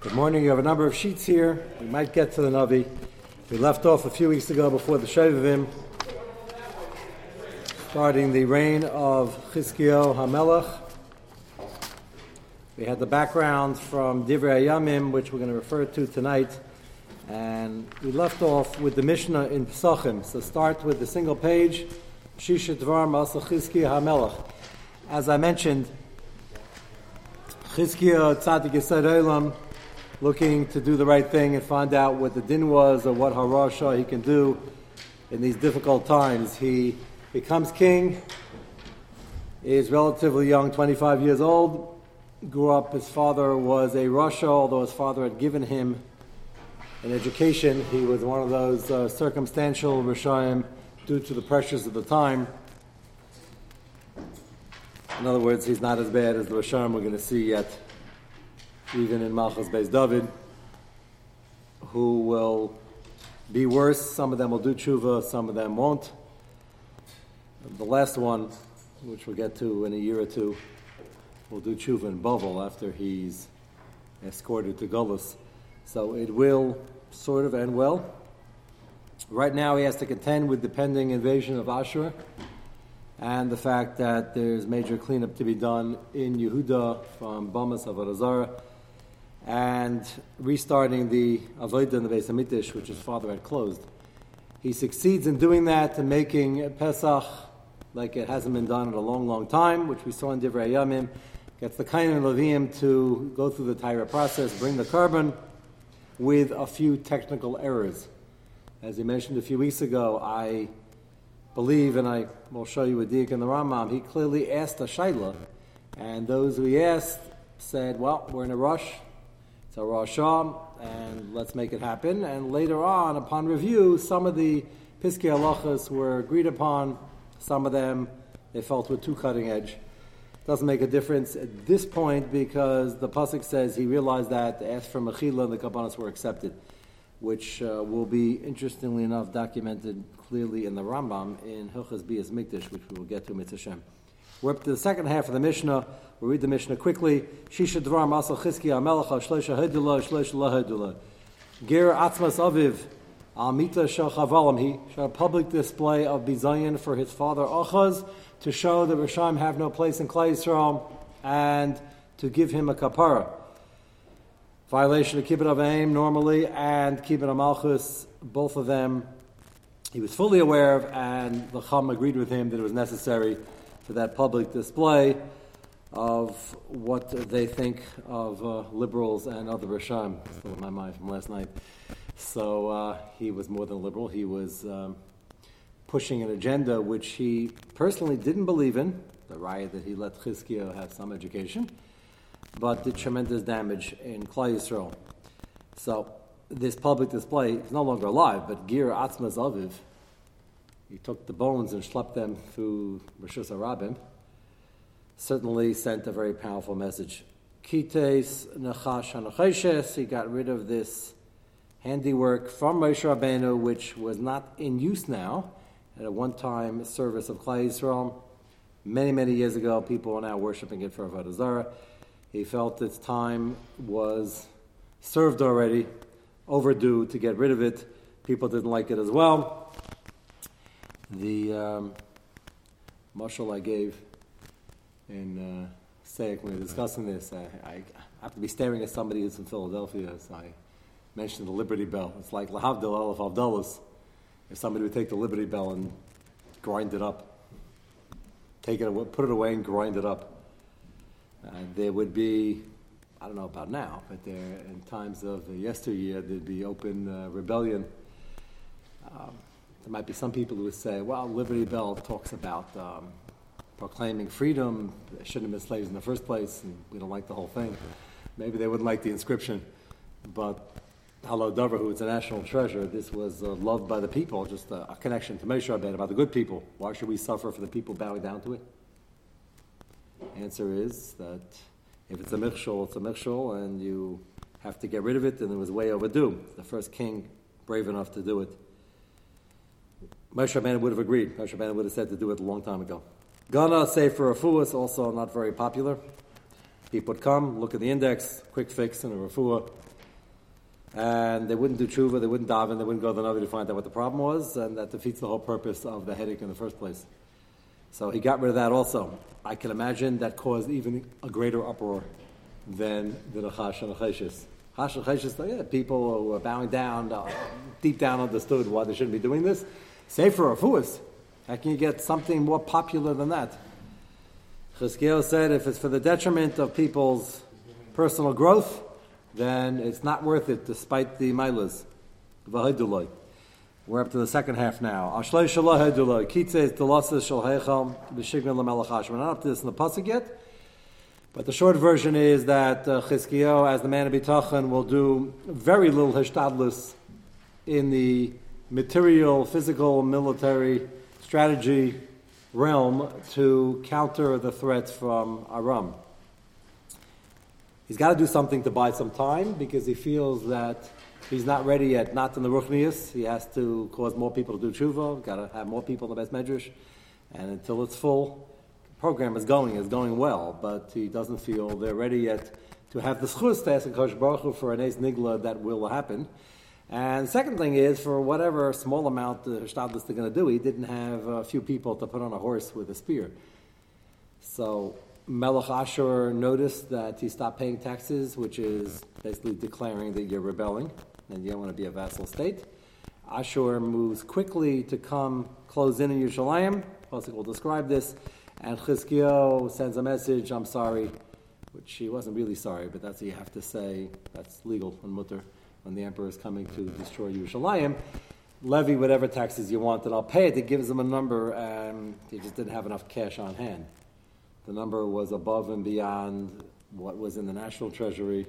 Good morning. You have a number of sheets here. We might get to the Navi. We left off a few weeks ago before the Shovavim, starting the reign of Chizkiyo Hamelach. We had the background from Divrei Yamim, which we're going to refer to tonight, and we left off with the Mishnah in Pesachim. So start with the single page, Shisha Dvar Masach. As I mentioned, Chizkiyo Tzadik Olam, looking to do the right thing and find out what the din was or what harasha he can do in these difficult times. He becomes king, is relatively young, 25 years old, grew up, his father was a rasha, although his father had given him an education. He was one of those uh, circumstantial Rishayim due to the pressures of the time. In other words, he's not as bad as the Rishayim we're going to see yet, even in Malchus Beis David, who will be worse. Some of them will do tshuva, some of them won't. The last one, which we'll get to in a year or two, will do tshuva in Bovel after he's escorted to Gullus. So it will sort of end well. Right now, he has to contend with the pending invasion of Ashur and the fact that there's major cleanup to be done in Yehuda from Bamas of Arazara and restarting the Avodah in the Beis Hamikdash, which his father had closed. He succeeds in doing that and making Pesach like it hasn't been done in a long, long time, which we saw in Divrei Yamim. Gets the Kain and to go through the Tyra process, bring the korban with a few technical errors. As he mentioned a few weeks ago, I believe, and I will show you a dik in the Rambam, he clearly asked a shaila, and those who he asked said, "Well, we're in a rush. A Rosh and let's make it happen." And later on, upon review, some of the Piskei halachas were agreed upon. Some of them they felt were too cutting edge. Doesn't make a difference at this point because the pasuk says he realized that asked for mechila and the kabbanas were accepted which uh, will be, interestingly enough, documented clearly in the Rambam in Hilchas Bias Mikdash, which we will get to Mitzvah. We're up to the second half of the Mishnah. We'll read the Mishnah quickly. Shisha Dvar Masal Chizki Amelacha Shleisha Hedula Shleisha Lahedula. Ger Atzmas Aviv Almita Shachavalam. He showed a public display of Bizayan for his father Achaz to show that Rishayim have no place in Klai Yisrael and to give him a kapara violation of Kibbut Avaim normally and Kibbut Malchus, both of them he was fully aware of, and the Chum agreed with him that it was necessary that public display of what they think of uh, liberals and other Risham. Still in my mind from last night. So uh, he was more than liberal. He was um, pushing an agenda which he personally didn't believe in, the riot that he let Chizkiah have some education but did tremendous damage in Klai Yisrael. So this public display is no longer alive, but Gir Atzma Aviv, he took the bones and schlepped them through Rishus Arabim, certainly sent a very powerful message. Kites Nachash Hanacheshes, he got rid of this handiwork from Moshe Rabbeinu, which was not in use now, at a one-time service of Klai Yisrael. Many, many years ago, people are now worshiping it for Avodah Zarah. He felt its time was served already, overdue to get rid of it. People didn't like it as well. The um, mashal I gave in uh, when we were discussing this, I, I, have to be staring at somebody who's in Philadelphia, so I mentioned the Liberty Bell. It's like Lahavdil Elef Avdallas. If somebody would take the Liberty Bell and grind it up, take it, put it away and grind it up. Uh, there would be, I don't know about now, but there in times of the yesteryear, there'd be open uh, rebellion. Um, there might be some people who would say, well, Liberty Bell talks about um, proclaiming freedom. They shouldn't have been slaves in the first place, and we don't like the whole thing. Maybe they wouldn't like the inscription, but Hello Dover, who is a national treasure, this was uh, loved by the people, just a, a connection to Moshe Rabbeinu about the good people. Why should we suffer for the people bowing down to it? Answer is that if it's a michshol, it's a michshol, and you have to get rid of it, and it was way overdue. The first king brave enough to do it. Moshe Rabbeinu would have agreed. Moshe Rabbeinu would have said to do it a long time ago. Gana Sefer Refuah is also not very popular. People would come, look at the index, quick fix, and a refuah. And they wouldn't do tshuva, they wouldn't dive, daven, they wouldn't go to the Navi to find out what the problem was, and that defeats the whole purpose of the headache in the first place. So he got rid of that also. I can imagine that caused even a greater uproar than the Nachash and Nachashis. Hash and Nachashis, yeah, people who were bowing down, uh, deep down understood why they shouldn't be doing this. Sefer Afuas. How can you get something more popular than that? Chizkiel said if it's for the detriment of people's personal growth, then it's not worth it despite the milas. We're up to the second half now. We're not up to this in the pasuk yet, but the short version is that uh, as the man of Bitachon, will do very little hishtadlus in the material, physical, military strategy realm to counter the threats from Aram. He's got to do something to buy some time because he feels that he's not ready yet, not in the Ruchnius. He has to cause more people to do tshuva, got to have more people in the beis medrash. And until it's full, the program is going, is going well, but he doesn't feel they're ready yet to have the schus to ask Kosh Baruch Hu for an ace nigla that will happen. And the second thing is, for whatever small amount the Shtadlis they're going to do, he didn't have a few people to put on a horse with a spear. So Melech Ashur noticed that he stopped paying taxes, which is basically declaring that you're rebelling and you don't want to be a vassal state. Ashur moves quickly to come close in in Yerushalayim. Pasuk will describe this. And Chizkiyo sends a message, I'm sorry, which he wasn't really sorry, but that's what you have to say. That's legal and mutter when the emperor is coming to destroy Yerushalayim, levy whatever taxes you want and I'll pay it. It gives them a number and he just didn't have enough cash on hand. The number was above and beyond what was in the national treasury,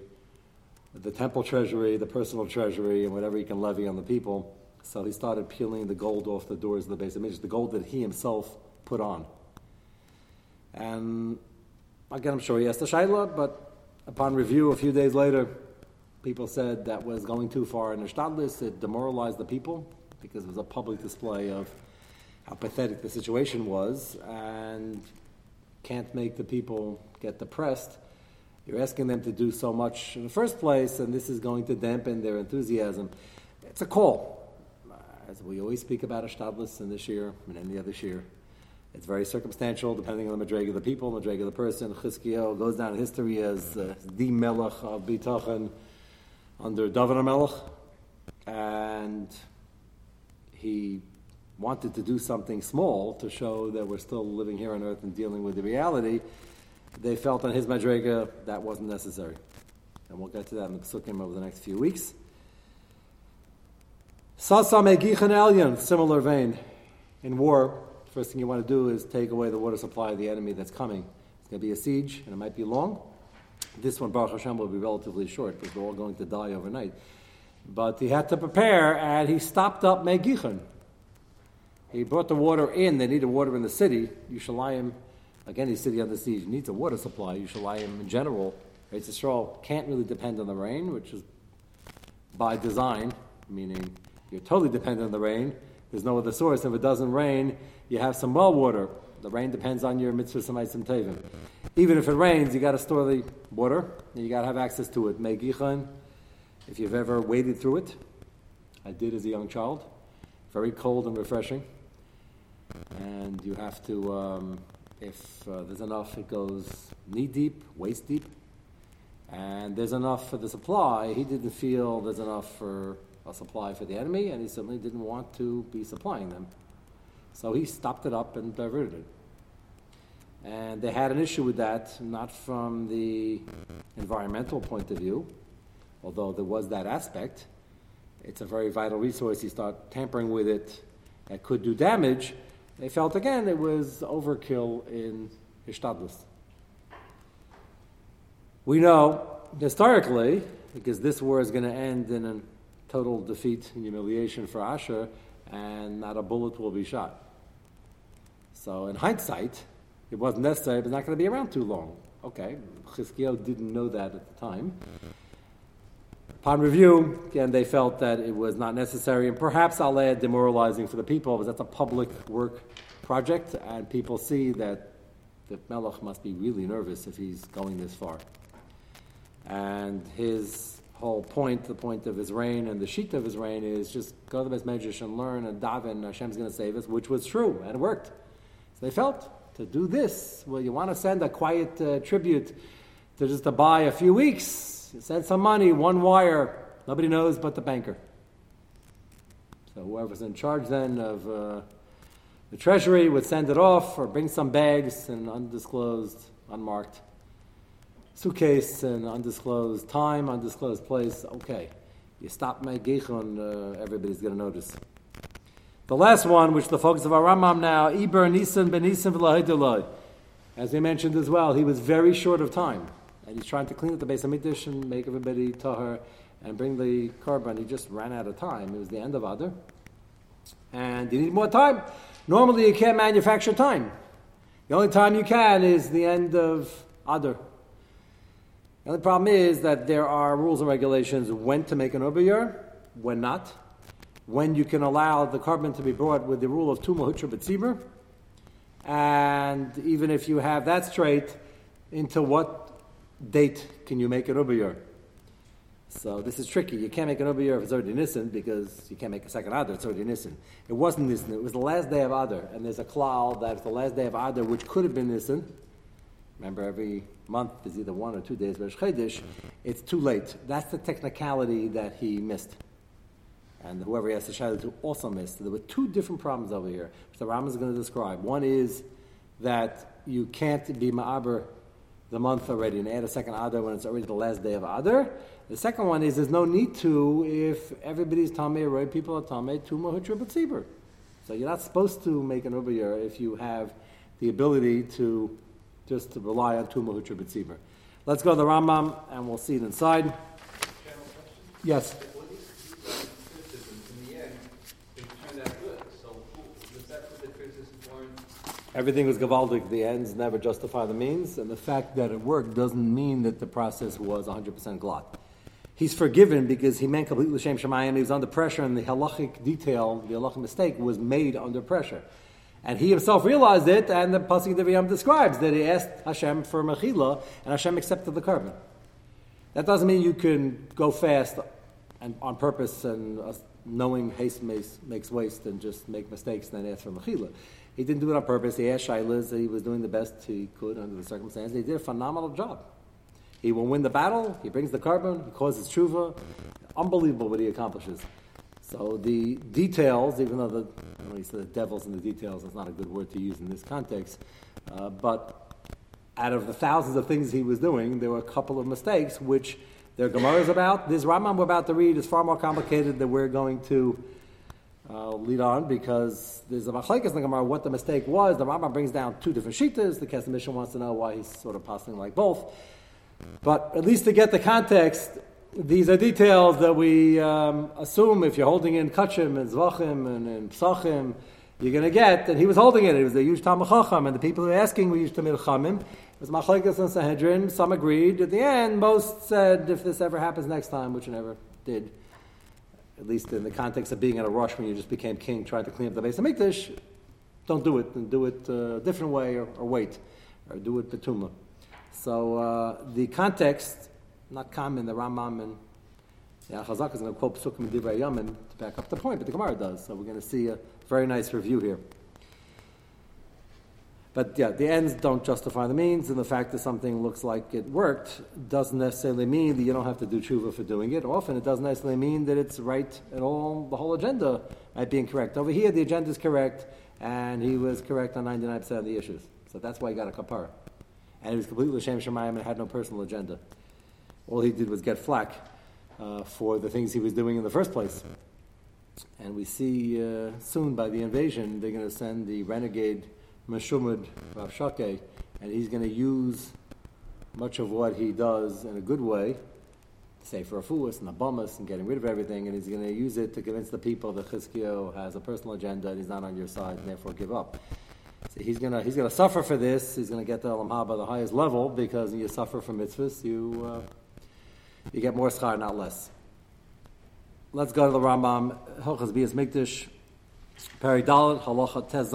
the temple treasury, the personal treasury, and whatever he can levy on the people. So he started peeling the gold off the doors of the base of the gold that he himself put on. And again, I'm sure he asked the Shaila, but upon review a few days later, People said that was going too far in the Shtadlis. It demoralized the people because it was a public display of how pathetic the situation was and can't make the people get depressed. You're asking them to do so much in the first place, and this is going to dampen their enthusiasm. It's a call. As we always speak about a in this year and any other year, it's very circumstantial, depending on the Madreg of the people, Madreg of the person. Chizkiel goes down in history as uh, the Melech of Bitachon under David HaMelech, and he wanted to do something small to show that we're still living here on earth and dealing with the reality. They felt on his Madrega that wasn't necessary. And we'll get to that in the Psukim over the next few weeks. Sasa Megichan Elyon, similar vein. In war, first thing you want to do is take away the water supply of the enemy that's coming. It's going to be a siege, and it might be long. This one, Baruch Hashem, will be relatively short because we're all going to die overnight. But he had to prepare, and he stopped up Megichon. He brought the water in. They needed water in the city. Yushalayim, again, the city under siege needs a water supply. Yushalayim, in general, Eretz Yisrael can't really depend on the rain, which is by design, meaning you're totally dependent on the rain. There's no other source. If it doesn't rain, you have some well water. The rain depends on your mitzvah samaisim tevim. Even if it rains, you got to store the water and you got to have access to it. Megichan, if you've ever waded through it, I did as a young child. Very cold and refreshing. And you have to, um, if uh, there's enough, it goes knee deep, waist deep. And there's enough for the supply. He didn't feel there's enough for a supply for the enemy, and he certainly didn't want to be supplying them. So he stopped it up and diverted it. And they had an issue with that, not from the environmental point of view, although there was that aspect. It's a very vital resource. You start tampering with it, that could do damage. They felt again it was overkill in Hishtadlis. We know historically, because this war is going to end in a total defeat and humiliation for Ashur, and not a bullet will be shot. So, in hindsight, it wasn't necessary, but it's not going to be around too long. Okay, Chizkiel didn't know that at the time. Upon review, again, they felt that it was not necessary, and perhaps I'll add demoralizing for the people, because that's a public work project, and people see that the Melech must be really nervous if he's going this far. And his whole point, the point of his reign and the sheet of his reign is just go to the beis medrash and learn and daven, Hashem's going to save us, which was true, and it worked. So they felt to do this, well, you want to send a quiet uh, tribute to just to buy a few weeks, send some money, one wire, nobody knows but the banker. So whoever's in charge then of uh, the treasury would send it off or bring some bags and undisclosed, unmarked suitcase and undisclosed time, undisclosed place. Okay, you stop my gichon, uh, everybody's going to notice. The last one, which the focus of our Rambam now, Iber Nisan ben Nisan As we mentioned as well, he was very short of time. And he's trying to clean up the base of and make everybody tahar and bring the korban. He just ran out of time. It was the end of Adar. And you need more time. Normally you can't manufacture time. The only time you can is the end of Adar. The only problem is that there are rules and regulations when to make an ubiyur, when not, when you can allow the korban to be brought with the rule of Tuma Hutra B'tzibur, and even if you have that straight, into what date can you make an ubiyur? So this is tricky. You can't make an ubiyur if it's already Nisan because you can't make a second Adar. It's already Nisan. It wasn't Nisan. It was the last day of Adar, and there's a klal that it's the last day of Adar, which could have been Nisan. Remember, every month is either one or two days Chodesh. It's too late. That's the technicality that he missed. And whoever he asked the Shaila to also missed. There were two different problems over here, which the Ram is going to describe. One is that you can't be Ma'aber the month already and add a second Adar when it's already the last day of Adar. The second one is there's no need to if everybody's Tameh, right? People are Tameh, Tuma, Hutra, Tzibur. So you're not supposed to make an Ubiyah if you have the ability to just to rely on Tuma Hutra B'tzibur. Let's go to the Rambam and we'll see it inside. Yes. Everything was gavaldic. The ends never justify the means, and the fact that it worked doesn't mean that the process was 100% glot. He's forgiven because he meant completely Shem Shemayim. He was under pressure, and the halachic detail, the halachic mistake, was made under pressure. And he himself realized it, and the Pasuk Deviyam describes that he asked Hashem for Mechila, and Hashem accepted the korban. That doesn't mean you can go fast and on purpose and knowing haste makes, makes, waste and just make mistakes and then ask for Mechila. He didn't do it on purpose. He asked Shilas. He was doing the best he could under the circumstances. He did a phenomenal job. He will win the battle. He brings the korban. He causes tshuva. Unbelievable what he accomplishes. So the details, even though the, I know he said the devil's in the details, that's not a good word to use in this context, uh, but out of the thousands of things he was doing, there were a couple of mistakes which there are Gemaras about. This Rambam we're about to read is far more complicated than we're going to uh, lead on because there's a machlekes in the Gemara what the mistake was. The Rambam brings down two different shitas. The Kesef Mishnah wants to know why he's sort of passing like both. But at least to get the context, these are details that we um, assume if you're holding in Kachim and Zvachim and, and Psachim, you're going to get that he was holding it. It was a huge Tamachacham, and the people who were asking were used to Milchamim. It was Machlekes and Sanhedrin. Some agreed. At the end, most said if this ever happens next time, which it never did, at least in the context of being in a rush when you just became king, trying to clean up the Beis HaMikdash, don't do it and do it a different way or, or wait or do it betuma. So uh, the context not common, the Rambam and yeah, Chazak is going to quote Psukim Divrei Yamin to back up the point, but the Gemara does. So we're going to see a very nice review here. But yeah, the ends don't justify the means, and the fact that something looks like it worked doesn't necessarily mean that you don't have to do tshuva for doing it. Often it doesn't necessarily mean that it's right at all. The whole agenda might be incorrect. Over here, the agenda is correct, and he was correct on 99% of the issues. So that's why he got a kapara. And he was completely Shem Shemayim and had no personal agenda all he did was get flack uh, for the things he was doing in the first place. And we see uh, soon by the invasion, they're going to send the renegade Meshumad Rav Shake, and he's going to use much of what he does in a good way, say for a fuas and a bumus and getting rid of everything, and he's going to use it to convince the people that Chizkio has a personal agenda and he's not on your side and therefore give up. So he's going to he's gonna suffer for this. He's going to get the Olam Haba the highest level because you suffer for mitzvahs. You. Uh, you get more schar, not less. Let's go to the Rambam, Hilchas Bias Mikdash, Peri Halacha Tez.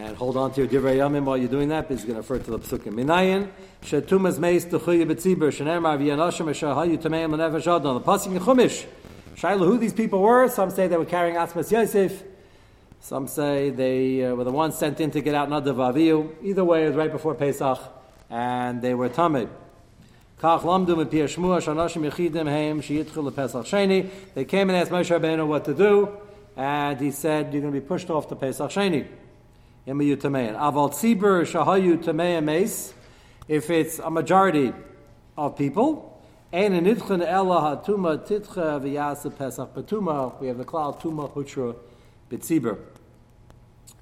And hold on to your divrei yamim while you're doing that, because he's going to refer to the psukim. Minayin shetumas meis tuchuye betzibur shenemar v'yanashim eshahayu tameim l'nefesh adon. The pasuk in Chumash. Shaila, who these people were? Some say they were carrying Asmas Yosef. Some say they uh, were the ones sent in to get out Nadav Aviyu. Either way, it was right before Pesach, and they were tamid. They came and asked Moshe Rabbeinu what to do, and he said, "You're going to be pushed off to Pesach sheni." Aval tzibur shahayu. If it's a majority of people, and in nidchen ella hatuma titcha v'yasa pesach betuma. We have the klal tuma hutra bitzibur.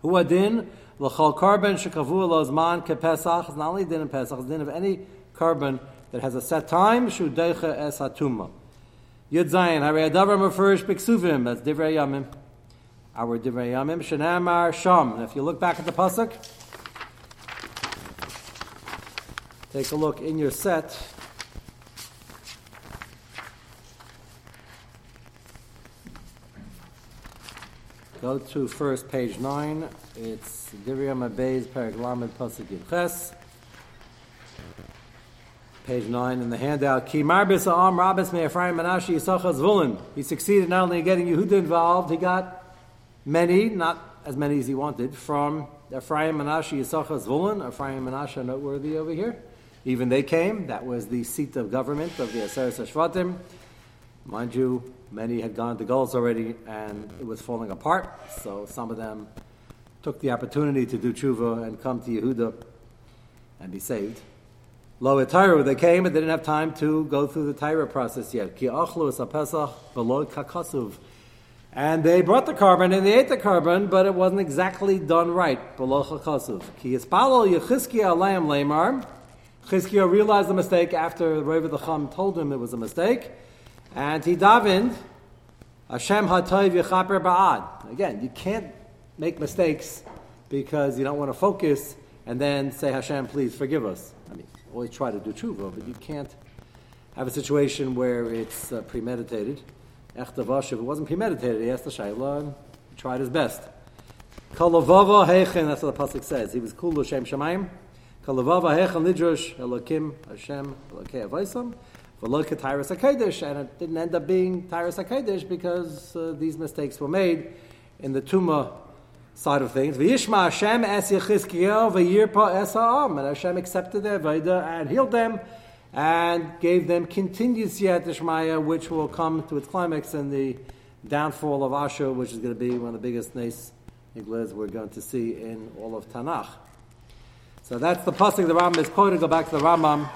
Hu adin l'chol korban shekavu lozman kepesach. It's not only din in pesach, it's din of any korban that has a set time. Shu deicha es hatuma. Yud zayin harei adavar mefurish biksuvim. That's divrei yamim. Our divrei yamim sham. If you look back at the pasuk, take a look in your set. Go to first page nine. It's Divrei Abayz Perek Lamed Pasuk Yud Ches. Page nine in the handout. Ki Marbis Am Rabis Me Ephraim Manashi Yisachar Zvulun. He succeeded not only in getting Yehuda involved, he got many, not as many as he wanted, from Ephraim Manashi Yisachar Zvulun. Ephraim Manashi noteworthy over here. Even they came. That was the seat of government of the Aseret Shvatim. Mind you, many had gone to goals already, and it was falling apart. So some of them took the opportunity to do tshuva and come to Yehuda and be saved. Lo Tyra, they came, but they didn't have time to go through the Tyra process yet. Ki achlu es pesach below. And they brought the korban and they ate the korban, but it wasn't exactly done right. Chizkiya realized the mistake after Rav the Chum told him it was a mistake. And he davened, Hashem hatayv yechaper ba'ad. Again, you can't make mistakes because you don't want to focus and then say, Hashem, please forgive us. I mean, always try to do tshuva, but you can't have a situation where it's uh, premeditated. Echtavash, if it wasn't premeditated, he asked the Shaila and tried his best. Kalavava hechen, that's what the Pasuk says. He was kulu Shem Shemaim. Kalavava hechen lidrosh elokim Hashem elokei avaisam. At Tyrus HaKadosh, and it didn't end up being Tyrus HaKadosh because uh, these mistakes were made in the Tuma side of things. V'yishma Hashem es Yechizkiel v'yirpa es ha'am. And Hashem accepted their Veda and healed them and gave them continued Siyat Ishmaya, which will come to its climax in the downfall of Ashur, which is going to be one of the biggest Nes Igles we're going to see in all of Tanakh. So that's the pasuk the Rambam is quoting. Go back to the Rambam.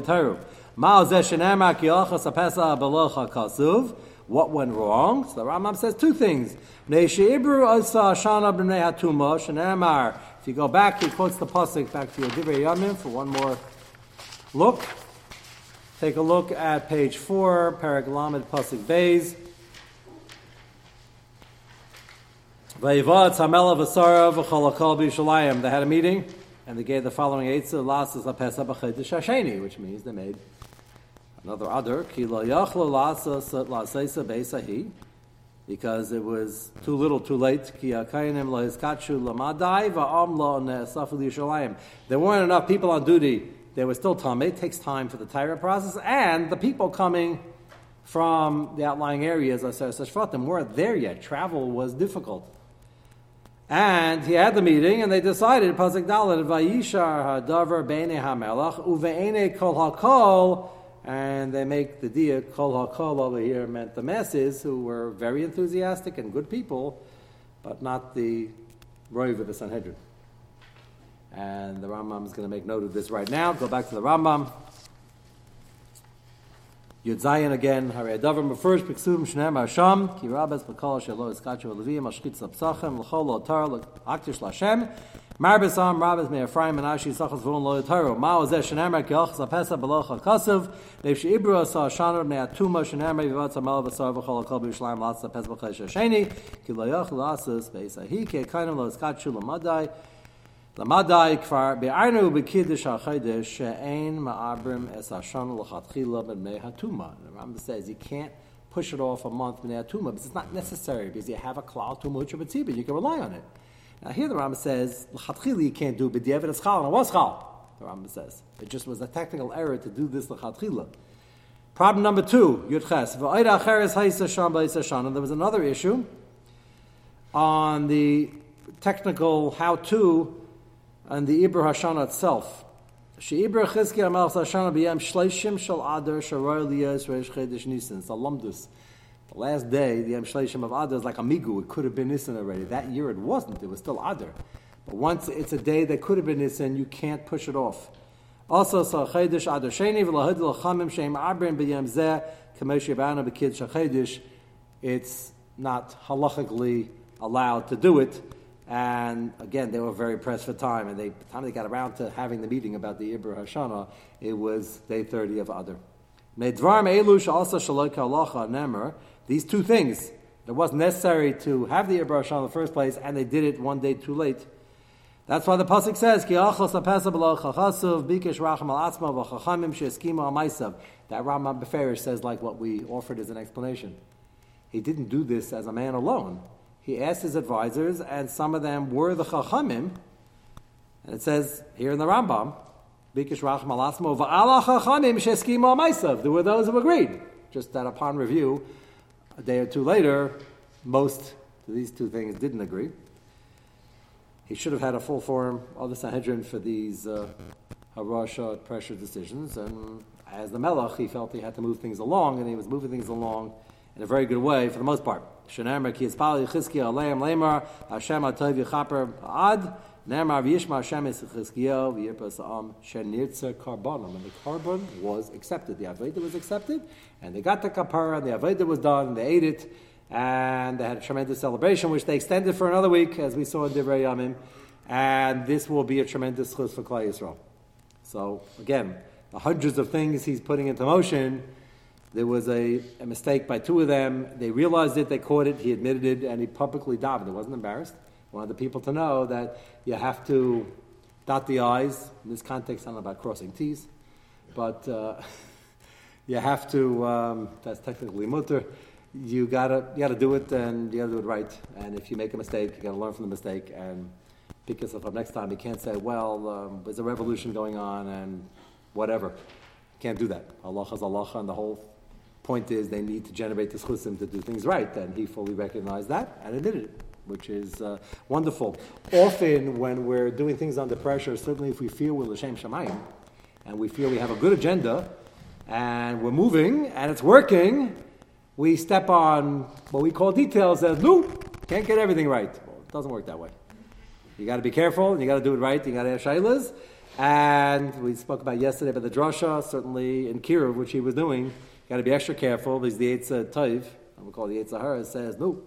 Hitaru what went wrong? So the Rambam says two things. If you go back, he quotes the pasuk back to your divrei yamim for one more look. Take a look at page four, Parag Lamed Pasuk Beis. They had a meeting, and they gave the following eitzah lasas lapesa b'chedesh hasheni, which means they made another other because it was too little, too late. There weren't enough people on duty. There was still time. It takes time for the Tyra process, and the people coming from the outlying areas, I said, weren't there yet. Travel was difficult. And he had the meeting, and they decided, Dalet, Vayishar Hadavar Bene HaMelach, Uve'ene Kol HaKol, and they make the dia Kol HaKol over here meant the masses, who were very enthusiastic and good people, but not the Roiv of the Sanhedrin. And the Rambam is going to make note of this right now. Go back to the Rambam. Yud Zayin again, Harei Adavar first Piksum Shneim Hasham, Ki Rabbas Bakal Shelo Eskachu Leviyim Ashkitz Lapsachem, L'chol Lotar, Aktish Lashem, Marbisam Rabbis may Ephraim and Ashi Sachas Vulun Lo Yitaru. Ma was Esh Shanamar Kelch Zapesa Belocha Kasav. Nev She Ibra Sa Shanar Nei Atuma Shanamar Yivatza Mel Vasar V'chol HaKol B'Yishlayim Latz Zapes B'Chesh Hasheni. Ki Lo Yoch Lasas Beis Ahike Kainam Lo Eskatshu Lamadai. Lamadai Kfar Be'arnu B'Kiddush HaChedesh She'ein Ma'abrim Es Hashan L'Chatchila B'Nei Hatuma. The Rambam says you can't push it off a month B'Nei Hatuma because it's not necessary because you have a Klal Tumut Shabbat You can rely on it. Now here the Rambam says l'chatchila you can't do but b'diavad es chal and it was chal. The Rambam says it just was a technical error to do this l'chatchila. Problem number two, Yud Ches. There was another issue on the technical how-to and the Ibra Hashana itself. She'ibra Chizki Amal Hashana b'yam shleishim shal adar sharoy liyas reish chedesh nisan. It's a lumdus. The last day, the Yam Shleishim of Adar is like a migu. It could have been Nisan already. That year it wasn't. It was still Adar. But once it's a day that could have been Nisan, you can't push it off. Also, so Chedesh Adar Sheni v'lahid l'chamim sheim abrin b'yam zeh kamesh yavana b'kid shachedesh. It's not halachically allowed to do it. And again, they were very pressed for time. And they, by the time they got around to having the meeting about the Ibra Hashana, it was day 30 of Adar. Medvarm Elush also Shalok Halacha Nemer. These two things, it wasn't necessary to have the Ibra Hashana in the first place, and they did it one day too late. That's why the pasuk says, "Ki achos bikesh racham al atzma v'chachamim she'eskima al That Rambam Beferish says like what we offered as an explanation. He didn't do this as a man alone he asked his advisors, and some of them were the Chachamim. And it says here in the Rambam, Bikish Racham Alasmo, Va'ala Chachamim Sheskimu Maisav. There were those who agreed. Just that upon review, a day or two later, most of these two things didn't agree. He should have had a full forum of the Sanhedrin for these uh, Harasha pressure decisions. And as the Melech, he felt he had to move things along, and he was moving things along in a very good way for the most part. Hashem ad Nemar v'yishma Hashem yichizkiya v'yirpas am shenirtza karbonim and the korban was accepted. The aveda was accepted, and they got the kapara, and the aveda was done, and they ate it, and they had a tremendous celebration, which they extended for another week, as we saw in Divrei Yamim, and this will be a tremendous chus for Klal Yisrael. So again, the hundreds of things he's putting into motion there was a, a, mistake by two of them. They realized it, they caught it, he admitted it, and he publicly davened. He wasn't embarrassed. Wanted the people to know that you have to dot the I's. In this context, I don't know about crossing T's, but uh, you have to, um, that's technically mutter. You gotta, you gotta do it and you gotta do it right. And if you make a mistake, you gotta learn from the mistake and pick yourself up next time. You can't say, well, um, there's a revolution going on and whatever. You can't do that. Allah is Allah and the whole Point is, they need to generate the chusim to do things right, and he fully recognized that and admitted it, which is uh, wonderful. Often, when we're doing things under pressure, certainly if we feel we're l'shem shamayim, and we feel we have a good agenda, and we're moving, and it's working, we step on what we call details as, no, can't get everything right. Well, it doesn't work that way. You got to be careful, and you got to do it right, you got to have shaylas. And we spoke about yesterday about the drasha, certainly in Kiruv, which he was doing You got to be extra careful because the Eitzah Taiv, I'm going to call the Eitzah says, no,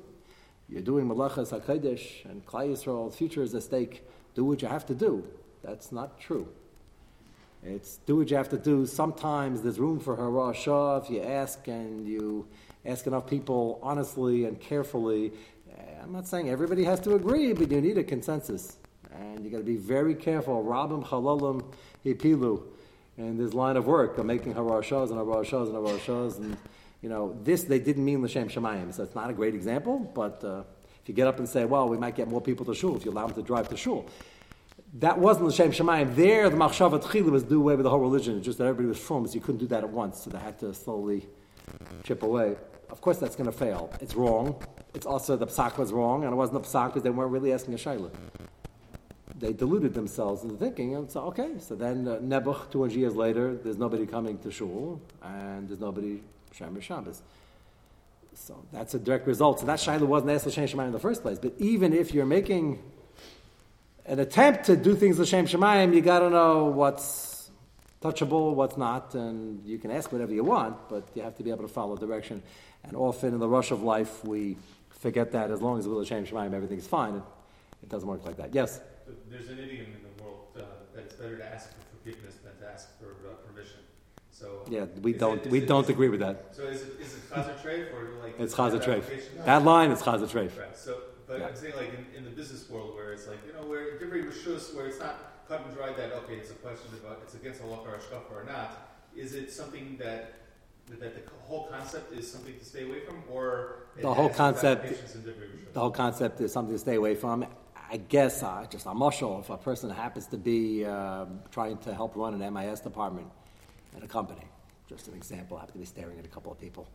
you're doing Malachas HaKadosh and Klal Yisrael's future is at stake. Do what you have to do. That's not true. It's do what you have to do. Sometimes there's room for harasha if you ask and you ask enough people honestly and carefully. Eh, I'm not saying everybody has to agree, but you need a consensus. And you got to be very careful. Rabim halalim hipilu in this line of work of making harashas and harashas and harashas. And, you know, this they didn't mean L'Shem Shemayim. So it's not a great example, but uh, if you get up and say, well, we might get more people to shul if you allow them to drive to shul. That wasn't L'Shem Shemayim. There, the Machshavat Chila was do away with the whole religion. It's just that everybody was from, so you couldn't do that at once. So they had to slowly chip away. Of course, that's going to fail. It's wrong. It's also the psak was wrong, and it wasn't the psak because they weren't really asking a shayla they deluded themselves into thinking, and so okay, so then uh, Nebuch, 200 years later, there's nobody coming to shul, and there's nobody Shemer Shabbos. So that's a direct result. So that Shaila wasn't asked L'Shem Shemayim in the first place. But even if you're making an attempt to do things L'Shem Shemayim, you got to know what's touchable, what's not, and you can ask whatever you want, but you have to be able to follow direction. And often in the rush of life, we forget that as long as we're L'Shem Shemayim, everything's fine. It doesn't work like that. Yes? there's an idiom in the world uh, that it's better to ask for forgiveness than to ask for uh. So yeah, we don't it, we it, don't agree with that. So is it, is it chazer treif or like it's chazer treif. That line is chazer treif. Right. So but Yeah. I'm saying like in, in the business world where it's like, you know, where different rishus, where it's not cut and dry that, okay, it's a question about, it's against halacha or hashkafa or not, is it something that, that the whole concept is something to stay away from, or? The whole concept- applications in different rishus? the whole concept is something to stay away from. I guess uh, just a mushal, if a person happens to be um trying to help run an MIS department at a company, just an example, I happen to be staring at a couple of people,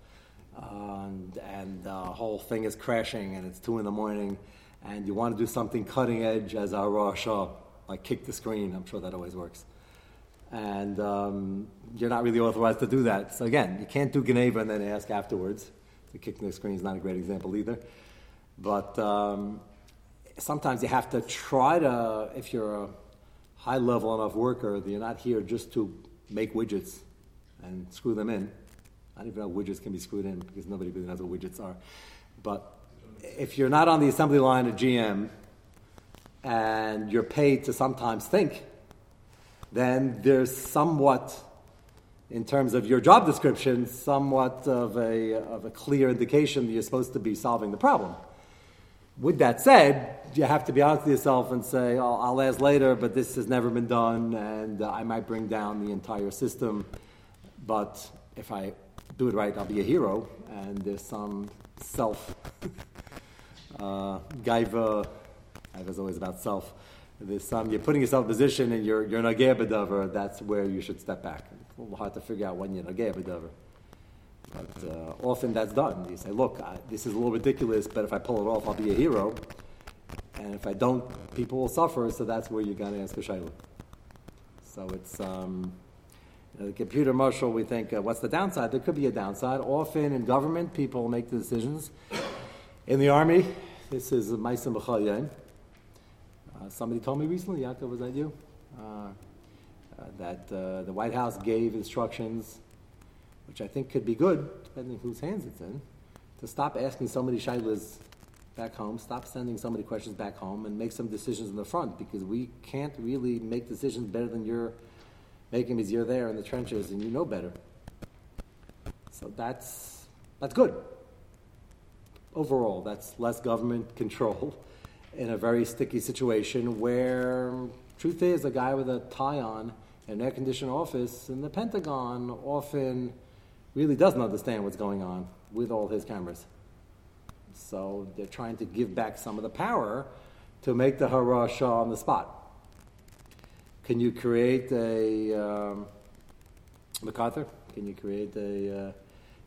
and, and the whole thing is crashing and it's two in the morning, and you want to do something cutting edge as a Rosh Hashanah, like kick the screen. I'm sure that always works. And um, you're not really authorized to do that. So again, you can't do geneivah and then ask afterwards. The kicking the screen is not a great example either. But um, sometimes you have to try to, if you're a high level enough worker, you're not here just to make widgets and screw them in. I don't even know widgets can be screwed in because nobody really knows what widgets are. But if you're not on the assembly line at GM and you're paid to sometimes think, then there's somewhat, in terms of your job description, somewhat of a, of a clear indication that you're supposed to be solving the problem. With that said, you have to be honest with yourself and say, oh, I'll ask later, but this has never been done, and uh, I might bring down the entire system. But if I do it right, I'll be a hero, and there's some self uh, gaiva. Gaiva is always about self. There's some, you're putting yourself in a position and you're, you're an agea that's where you should step back. It's a little hard to figure out when you're an agea bedover. But uh, often that's done. You say, look, I, this is a little ridiculous, but if I pull it off, I'll be a hero. And if I don't, people will suffer, so that's where you're going to ask a shayla. So it's, um, you know, the computer mashal, we think, uh, what's the downside? There could be a downside. Often in government, people make the decisions. In the army, this is Maisim B'chal uh, Somebody told me recently, Yaakov, was that you? Uh, uh, that uh, the White House gave instructions, which I think could be good, depending whose hands it's in, to stop asking so many shaylas back home, stop sending so many questions back home, and make some decisions in the front, because we can't really make decisions better than you're making because you're there in the trenches and you know better. So that's, that's good. Overall, that's less government control in a very sticky situation where, truth is, a guy with a tie on in an air conditioned office in the Pentagon often really doesn't understand what's going on with all his cameras. So they're trying to give back some of the power to make the Harasha on the spot. Can you create a um, MacArthur? Can you create a? Uh,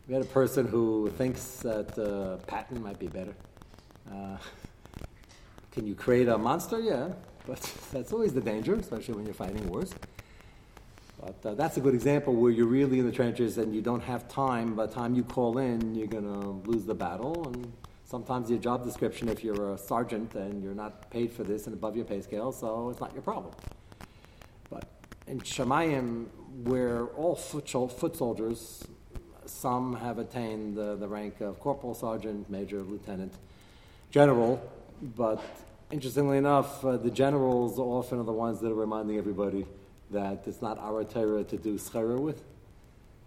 we had a person who thinks that uh, Patton might be better. Uh, can you create a monster? Yeah, but that's always the danger, especially when you're fighting wars. But uh, that's a good example where you're really in the trenches and you don't have time. By the time you call in, you're going to lose the battle. And sometimes your job description, if you're a sergeant and you're not paid for this and above your pay scale, so it's not your problem. But in Shemayim, we're all foot, foot soldiers. Some have attained the, the rank of corporal, sergeant, major, lieutenant, general. But interestingly enough, uh, the generals often are the ones that are reminding everybody that it's not our Torah to do schera with,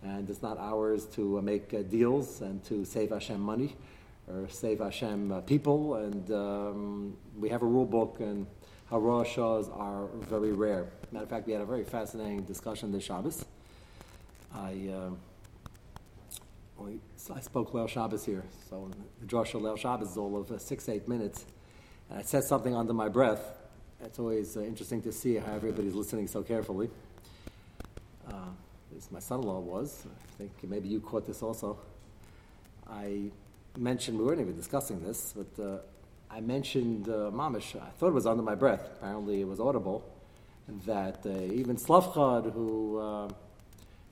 and it's not ours to uh, make uh, deals and to save Hashem money or save Hashem uh, people. And um, we have a rule book, and Harashas are very rare. Matter of fact, we had a very fascinating discussion this Shabbos. I, uh, I spoke Leil Shabbos here, so the drasha Leil Shabbos is all of uh, six, eight minutes. And I said something under my breath. It's always uh, interesting to see how everybody's listening so carefully. Uh, least my son-in-law was. I think maybe you caught this also. I mentioned, we weren't even discussing this, but uh, I mentioned uh, Mamish, I thought it was under my breath, apparently it was audible, that uh, even Slavchad, who uh,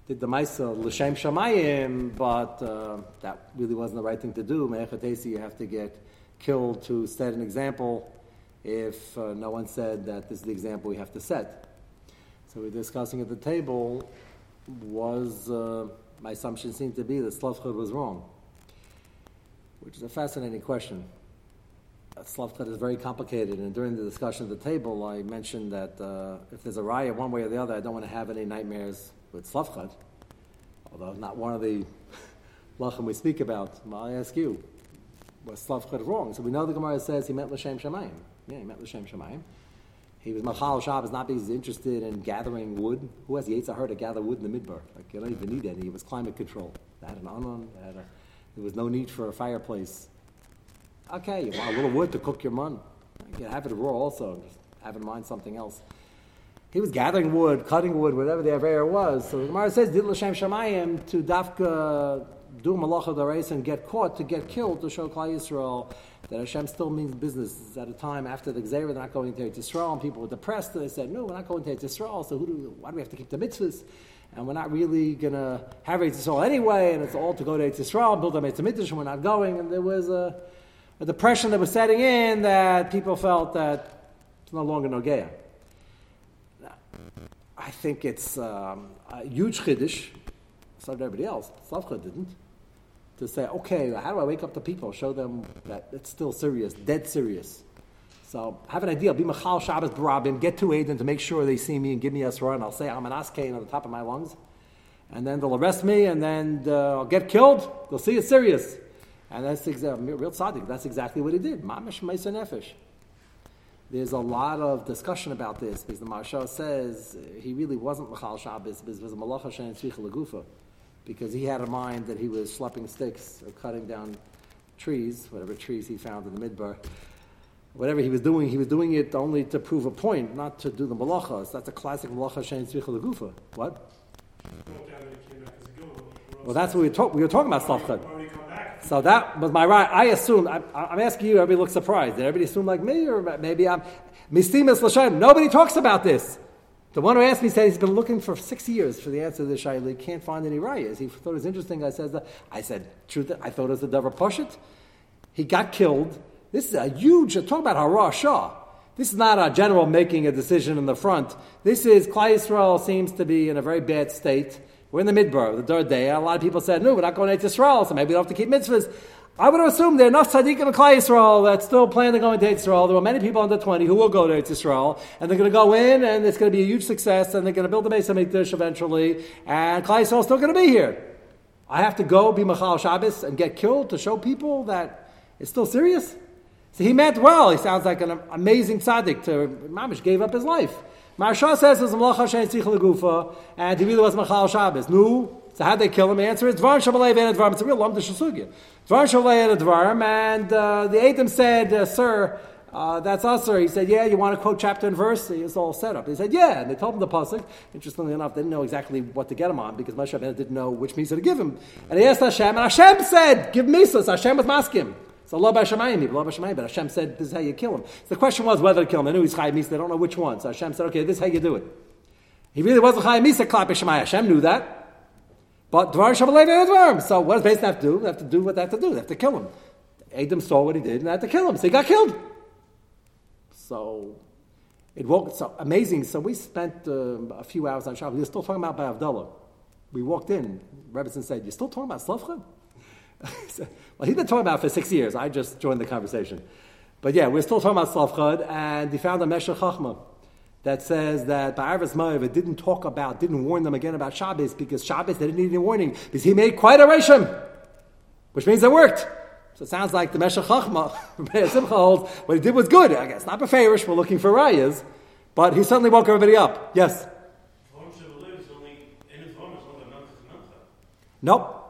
did the Maisa L'Shem Shamayim, but uh, that really wasn't the right thing to do. Me'echatesi, you have to get killed to set an example if uh, no one said that this is the example we have to set. So we're discussing at the table, was, uh, my assumption seemed to be that Slavchad was wrong, which is a fascinating question. Slavchad is very complicated, and during the discussion at the table, I mentioned that uh, if there's a riot one way or the other, I don't want to have any nightmares with Slavchad, although not one of the lachem we speak about. I ask you, was Slavchad wrong? So we know the Gemara says he meant L'Shem Shemayim. Yeah, he meant L'Shem Shemayim. He was Machal Shabbos not because he's interested in gathering wood. Who has Yitzhahar to gather wood in the midbar? Like, you don't even need any. It was climate control. They had an anon. They had a, there was no need for a fireplace. Okay, you want a little wood to cook your mun. You can have it raw also. Just have in mind something else. He was gathering wood, cutting wood, whatever the affair was. So the Gemara says, "Did l'shem shamayim to dafka do malacha dareis and get caught to get killed to show Klal Yisrael that Hashem still means business. At a time after the Gzeira, they're not going to Israel, and people were depressed, and they said, "No, we're not going to Israel. So who do, why do we have to keep the mitzvahs?" And we're not really going to have Yisrael anyway, and it's all to go to Yisrael, build a Mitzvah and we're not going. And there was a, a depression that was setting in that people felt that it's no longer Nogeya. I think it's um, a huge chiddush. So did everybody else. Slavcha didn't. To say, okay, how do I wake up the people? Show them that it's still serious, dead serious. So have an idea. Be Machal Shabbos Barabim, get to Aiden to make sure they see me and give me a Surah, and I'll say I'm an Askein on the top of my lungs. And then they'll arrest me, and then uh, I'll get killed. They'll see it's serious. And that's exactly, real tzaddik, that's exactly what he did. Mamish Meisa Nefesh. There's a lot of discussion about this because the Maharsha says he really wasn't Machal Shabbos, but it was a Malach Hashem Lagufa because he had a mind that he was schlepping sticks or cutting down trees, whatever trees he found in the midbar. Whatever he was doing, he was doing it only to prove a point, not to do the malachas. That's a classic malacha shein tzricha legufa. What? Well, that's what we were, talk- we were talking about Tzlofchad. So that was my right. I assume, I, am asking you, everybody looks surprised. Did everybody assume like me, or maybe I'm. Mistimas Lashem. Nobody talks about this. The one who asked me said he's been looking for six years for the answer to the shaila. He can't find any rayas. He thought it was interesting. I said, I said, truth. I thought it was the Davar Poshit. He got killed. This is a huge. Talk about Hara Shah. This is not a general making a decision in the front. This is Klal Yisrael seems to be in a very bad state. We're in the midbar, the third day. A lot of people said, no, we're not going to Israel, so maybe we don't have to keep mitzvahs. I would assume there are enough tzaddikim in Klal Yisrael that still plan to go into Israel. There were many people under 20 who will go to Israel, and they're going to go in, and it's going to be a huge success, and they're going to build the Beis HaMikdash eventually, and Klal Yisrael is still going to be here. I have to go be Machal Shabbos and get killed to show people that it's still serious? So he meant well. He sounds like an amazing tzaddik to Mamish gave up his life. Maharsha says it's a malacha shein tzich and he really was Machal Shabbos. No, so how'd they kill him? The answer is Dvar Shabbalei and Dvarim. It's a real lump Shasugya. Dvar Shabbalei and Dvarim. And uh, the Adam said, uh, Sir, uh, that's us, sir. He said, Yeah, you want to quote chapter and verse? It's all set up. He said, Yeah. And they told him the Pasuk. Interestingly enough, they didn't know exactly what to get him on because Moshe Rabbeinu didn't know which Misa to give him. And he asked Hashem, and Hashem said, Give Misas. Hashem was masking. So Allah Bashamayim, Allah Bashamayim, but Hashem said, This is how you kill him. So the question was whether to kill him. They knew he's Chai Misa, they don't know which one. So Hashem said, Okay, this is how you do it. He really wasn't Chai Misa, Klap Hashem knew that. But Dvar Shabbalei Dvarim. So what does Beis have to do? They have to do what they have to do. They have to kill him. Adam saw what he did and they had to kill him. So he got killed. So it woke. So amazing. So we spent uh, a few hours on Shabbat. We were still talking about Ba'avdallah. We walked in. Rebbetzin said, "You're still talking about Slavcha?" well, he's been talking about it for six years. I just joined the conversation. But yeah, we're still talking about Tzlofchad, and he found a Meshach Chachma that says that Ba'arvas Ma'av didn't talk about, didn't warn them again about Shabbos because Shabbos they didn't need any warning because he made quite a Rishim, which means it worked. So it sounds like the Meshach Chachma, Simcha holds, what he did was good, I guess. Not Beferish, we're looking for Rayas, but he suddenly woke everybody up. Yes? Nope.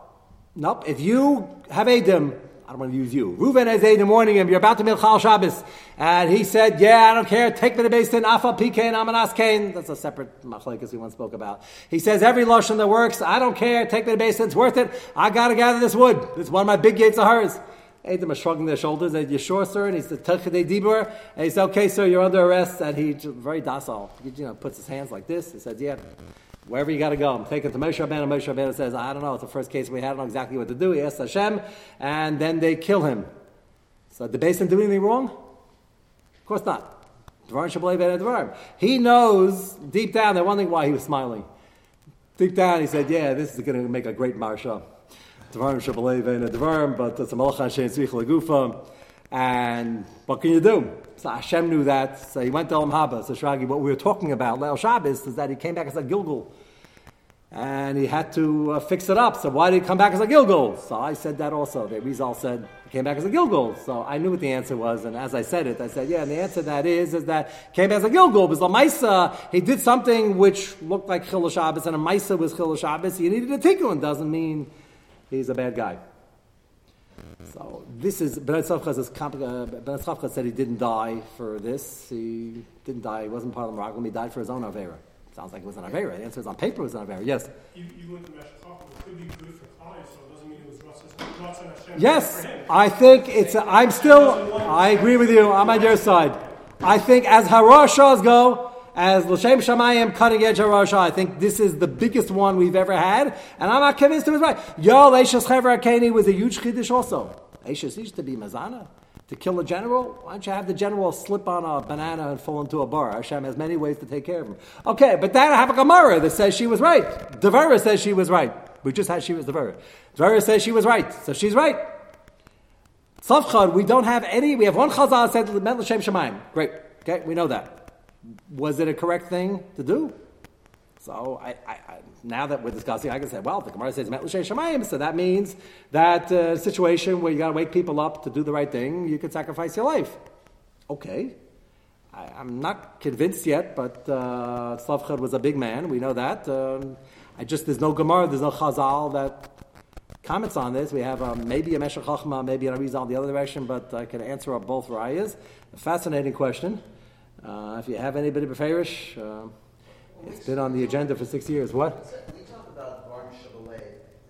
Nope. If you have Adam I don't want to use you. Reuven has in the morning and you're about to make Chal Shabbos. And he said, Yeah, I don't care. Take me to Beis Din, Afa Pikain, Amanas Kain. That's a separate machlekes we once spoke about. He says, Every Lashon that works, I don't care. Take me to Beis Din. It's worth it. I got to gather this wood. It's one of my big gates of hers. Adam is shrugging their shoulders. They you sure, sir? And he's the Techidei Dibur. And he said, Okay, sir, you're under arrest. And he very docile. He you know, puts his hands like this. He says, Yeah, Wherever you got to go, I'm taking to Moshe Rabbeinu. Moshe Rabbeinu says, I don't know. It's the first case we had. I don't know exactly what to do. He asks Hashem, and then they kill him. So the Beis Din do anything wrong? Of course not. He knows deep down, they're wondering why he was smiling. Deep down, he said, Yeah, this is going to make a great Marsha. But it's a Shein And what can you do? So Hashem knew that. So he went to Olam Haba. So Shragi, what we were talking about, Leil Shabbos, is that he came back as a Gilgul. and he had to uh, fix it up. So why did he come back as a Gilgul? So I said that also. The Rizal said he came back as a Gilgul. So I knew what the answer was, and as I said it, I said, yeah, and the answer to that is, is that came back as a Gilgul. Because Lamaisa, he did something which looked like Chil Shabbos, and a Maisa was Chil Shabbos. You needed a tikkun. Doesn't mean he's a bad guy. So this is Ben Tzavcha uh, said he didn't die for this. He didn't die. He wasn't part of the Meraglim. He died for his own avera. Sounds like it was an avera. The answer is on paper it was an avera. Yes. You, you went to Meshachach, it could be good for Klai, so it doesn't mean it was Ratzon. Yes, I think it's. I'm still. I agree with you. I'm on your side. I think as harashas go, as L'Shem Shamayim cutting edge Harasha, I think this is the biggest one we've ever had, and I'm not convinced it was right. Yael Eishas Chever Akeni was a huge chiddush also. Eishas used to be Mazana to kill a general, why don't you have the general slip on a banana and fall into a bar? Hashem has many ways to take care of him. Okay, but then I have a Gemara that says she was right. Devera says she was right. We just had she was Devera. Devera says she was right, so she's right. Tzlofchad, we don't have any, we have one chazal said L'Shem Shemaim. Great, okay, we know that. Was it a correct thing to do? So I, I, I, now that we're discussing, I can say, well, the Gemara says Met Shemayim, so that means that uh, situation where you got to wake people up to do the right thing, you could sacrifice your life. Okay, I, am not convinced yet, but uh, Tzlofchad was a big man. We know that. Um, I just there's no Gemara, there's no Chazal that comments on this. We have um, maybe a Meshach Chachma, maybe a Rizal the other direction, but I can answer up both rayas. A fascinating question. Uh, if you have anybody beferish. Uh, it's been on the agenda for six years. What? We talk about Bar Shabbaleh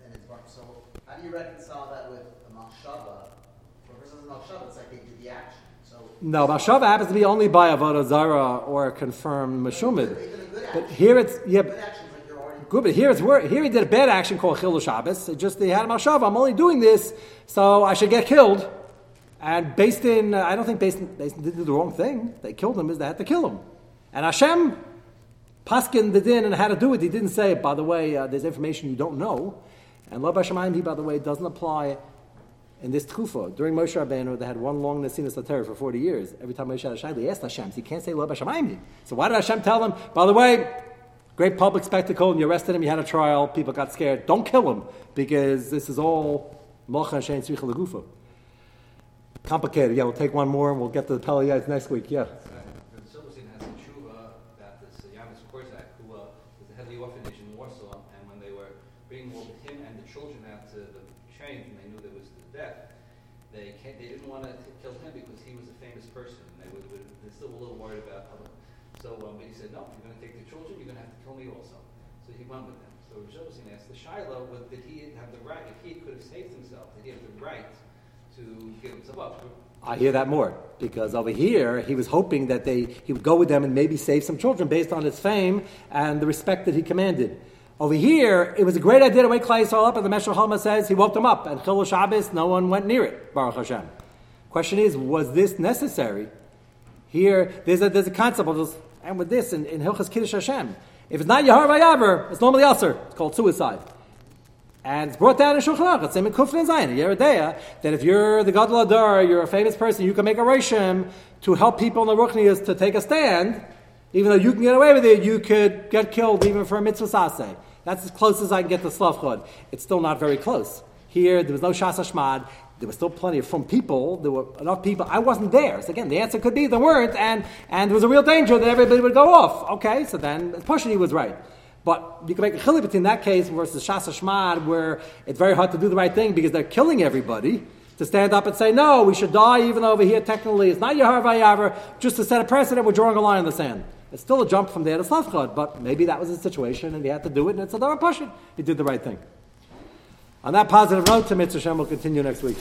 and it's Bar. So how do you reconcile that with a Machshava? For instance, Machshava, it's like they do the action. So no, Machshava happens to be only by Avodah Zara or a confirmed Meshumid. But here it's yeah. Good, but here it's here he did a bad action called Chil Shabbos. It just they had a Machshava. I'm only doing this, so I should get killed. And Beis Din, uh, I don't think Beis Din, Beis Din did the wrong thing. They killed him. Is they had to kill him. And Hashem Paskin the din and how to do it. He didn't say, by the way, uh, there's information you don't know. And Lo Bashamayim, he, by the way, doesn't apply in this tkufa. During Moshe Rabbeinu, they had one long Nesinas Later for 40 years. Every time Moshe Shaila, he asked Hashem. So he can't say Lo Bashamayim. So why did Hashem tell them, by the way, great public spectacle, and you arrested him, you had a trial, people got scared. Don't kill him, because this is all Mocha Hashem Tzricha Complicated. Yeah, we'll take one more and we'll get to the Pelites next week. Yeah. Silvosine has a Thuva Baptist, Janusz Korczak, who uh, was the head of the orphanage in Warsaw and when they were bring him and the children out to the chains and they knew there was death, they they didn't want to kill him because he was a famous person they would still a little worried about how so but he said, No, you're gonna take the children, you're gonna have to kill me also. So he went with them. So Rosh Hashanah asked the Shiloh, did he have the right, if he could have saved himself, did he have the right to? I hear that more because over here he was hoping that they he would go with them and maybe save some children based on his fame and the respect that he commanded. Over here, it was a great idea to wake Klal Yisrael up, and the Meshach Chachma says he woke them up, and Chilul Shabbos, no one went near it. Baruch Hashem. Question is, was this necessary? Here, there's a, there's a concept of this, and with this in, in Hilchas Kiddush Hashem. If it's not Yahar Vayaver, it's normally Aser. It's called suicide. And it's brought down in Shulchan Aruch, same in Kufin and Zayin, Yoreh De'ah, that if you're the Gadol Adar, you're a famous person, you can make a Rishim to help people in the Ruchnias to take a stand, even though you can get away with it, you could get killed even for a mitzvah sase. That's as close as I can get to Tzlofchad. It's still not very close. Here, there was no Shas Hashmad there were still plenty of from people. There were enough people. I wasn't there. So again, the answer could be there weren't, and, and there was a real danger that everybody would go off. Okay, so then Pashani was right. But you can make a chili between that case versus Shasa Shmad, where it's very hard to do the right thing because they're killing everybody. To stand up and say, no, we should die, even over here technically it's not Yahar Vayavar, just to set a precedent, we're drawing a line in the sand. It's still a jump from there to Tzlofchad, but maybe that was the situation and he had to do it, and it's a push it. He did the right thing. On that positive note, to Mitzvah Shem will continue next week.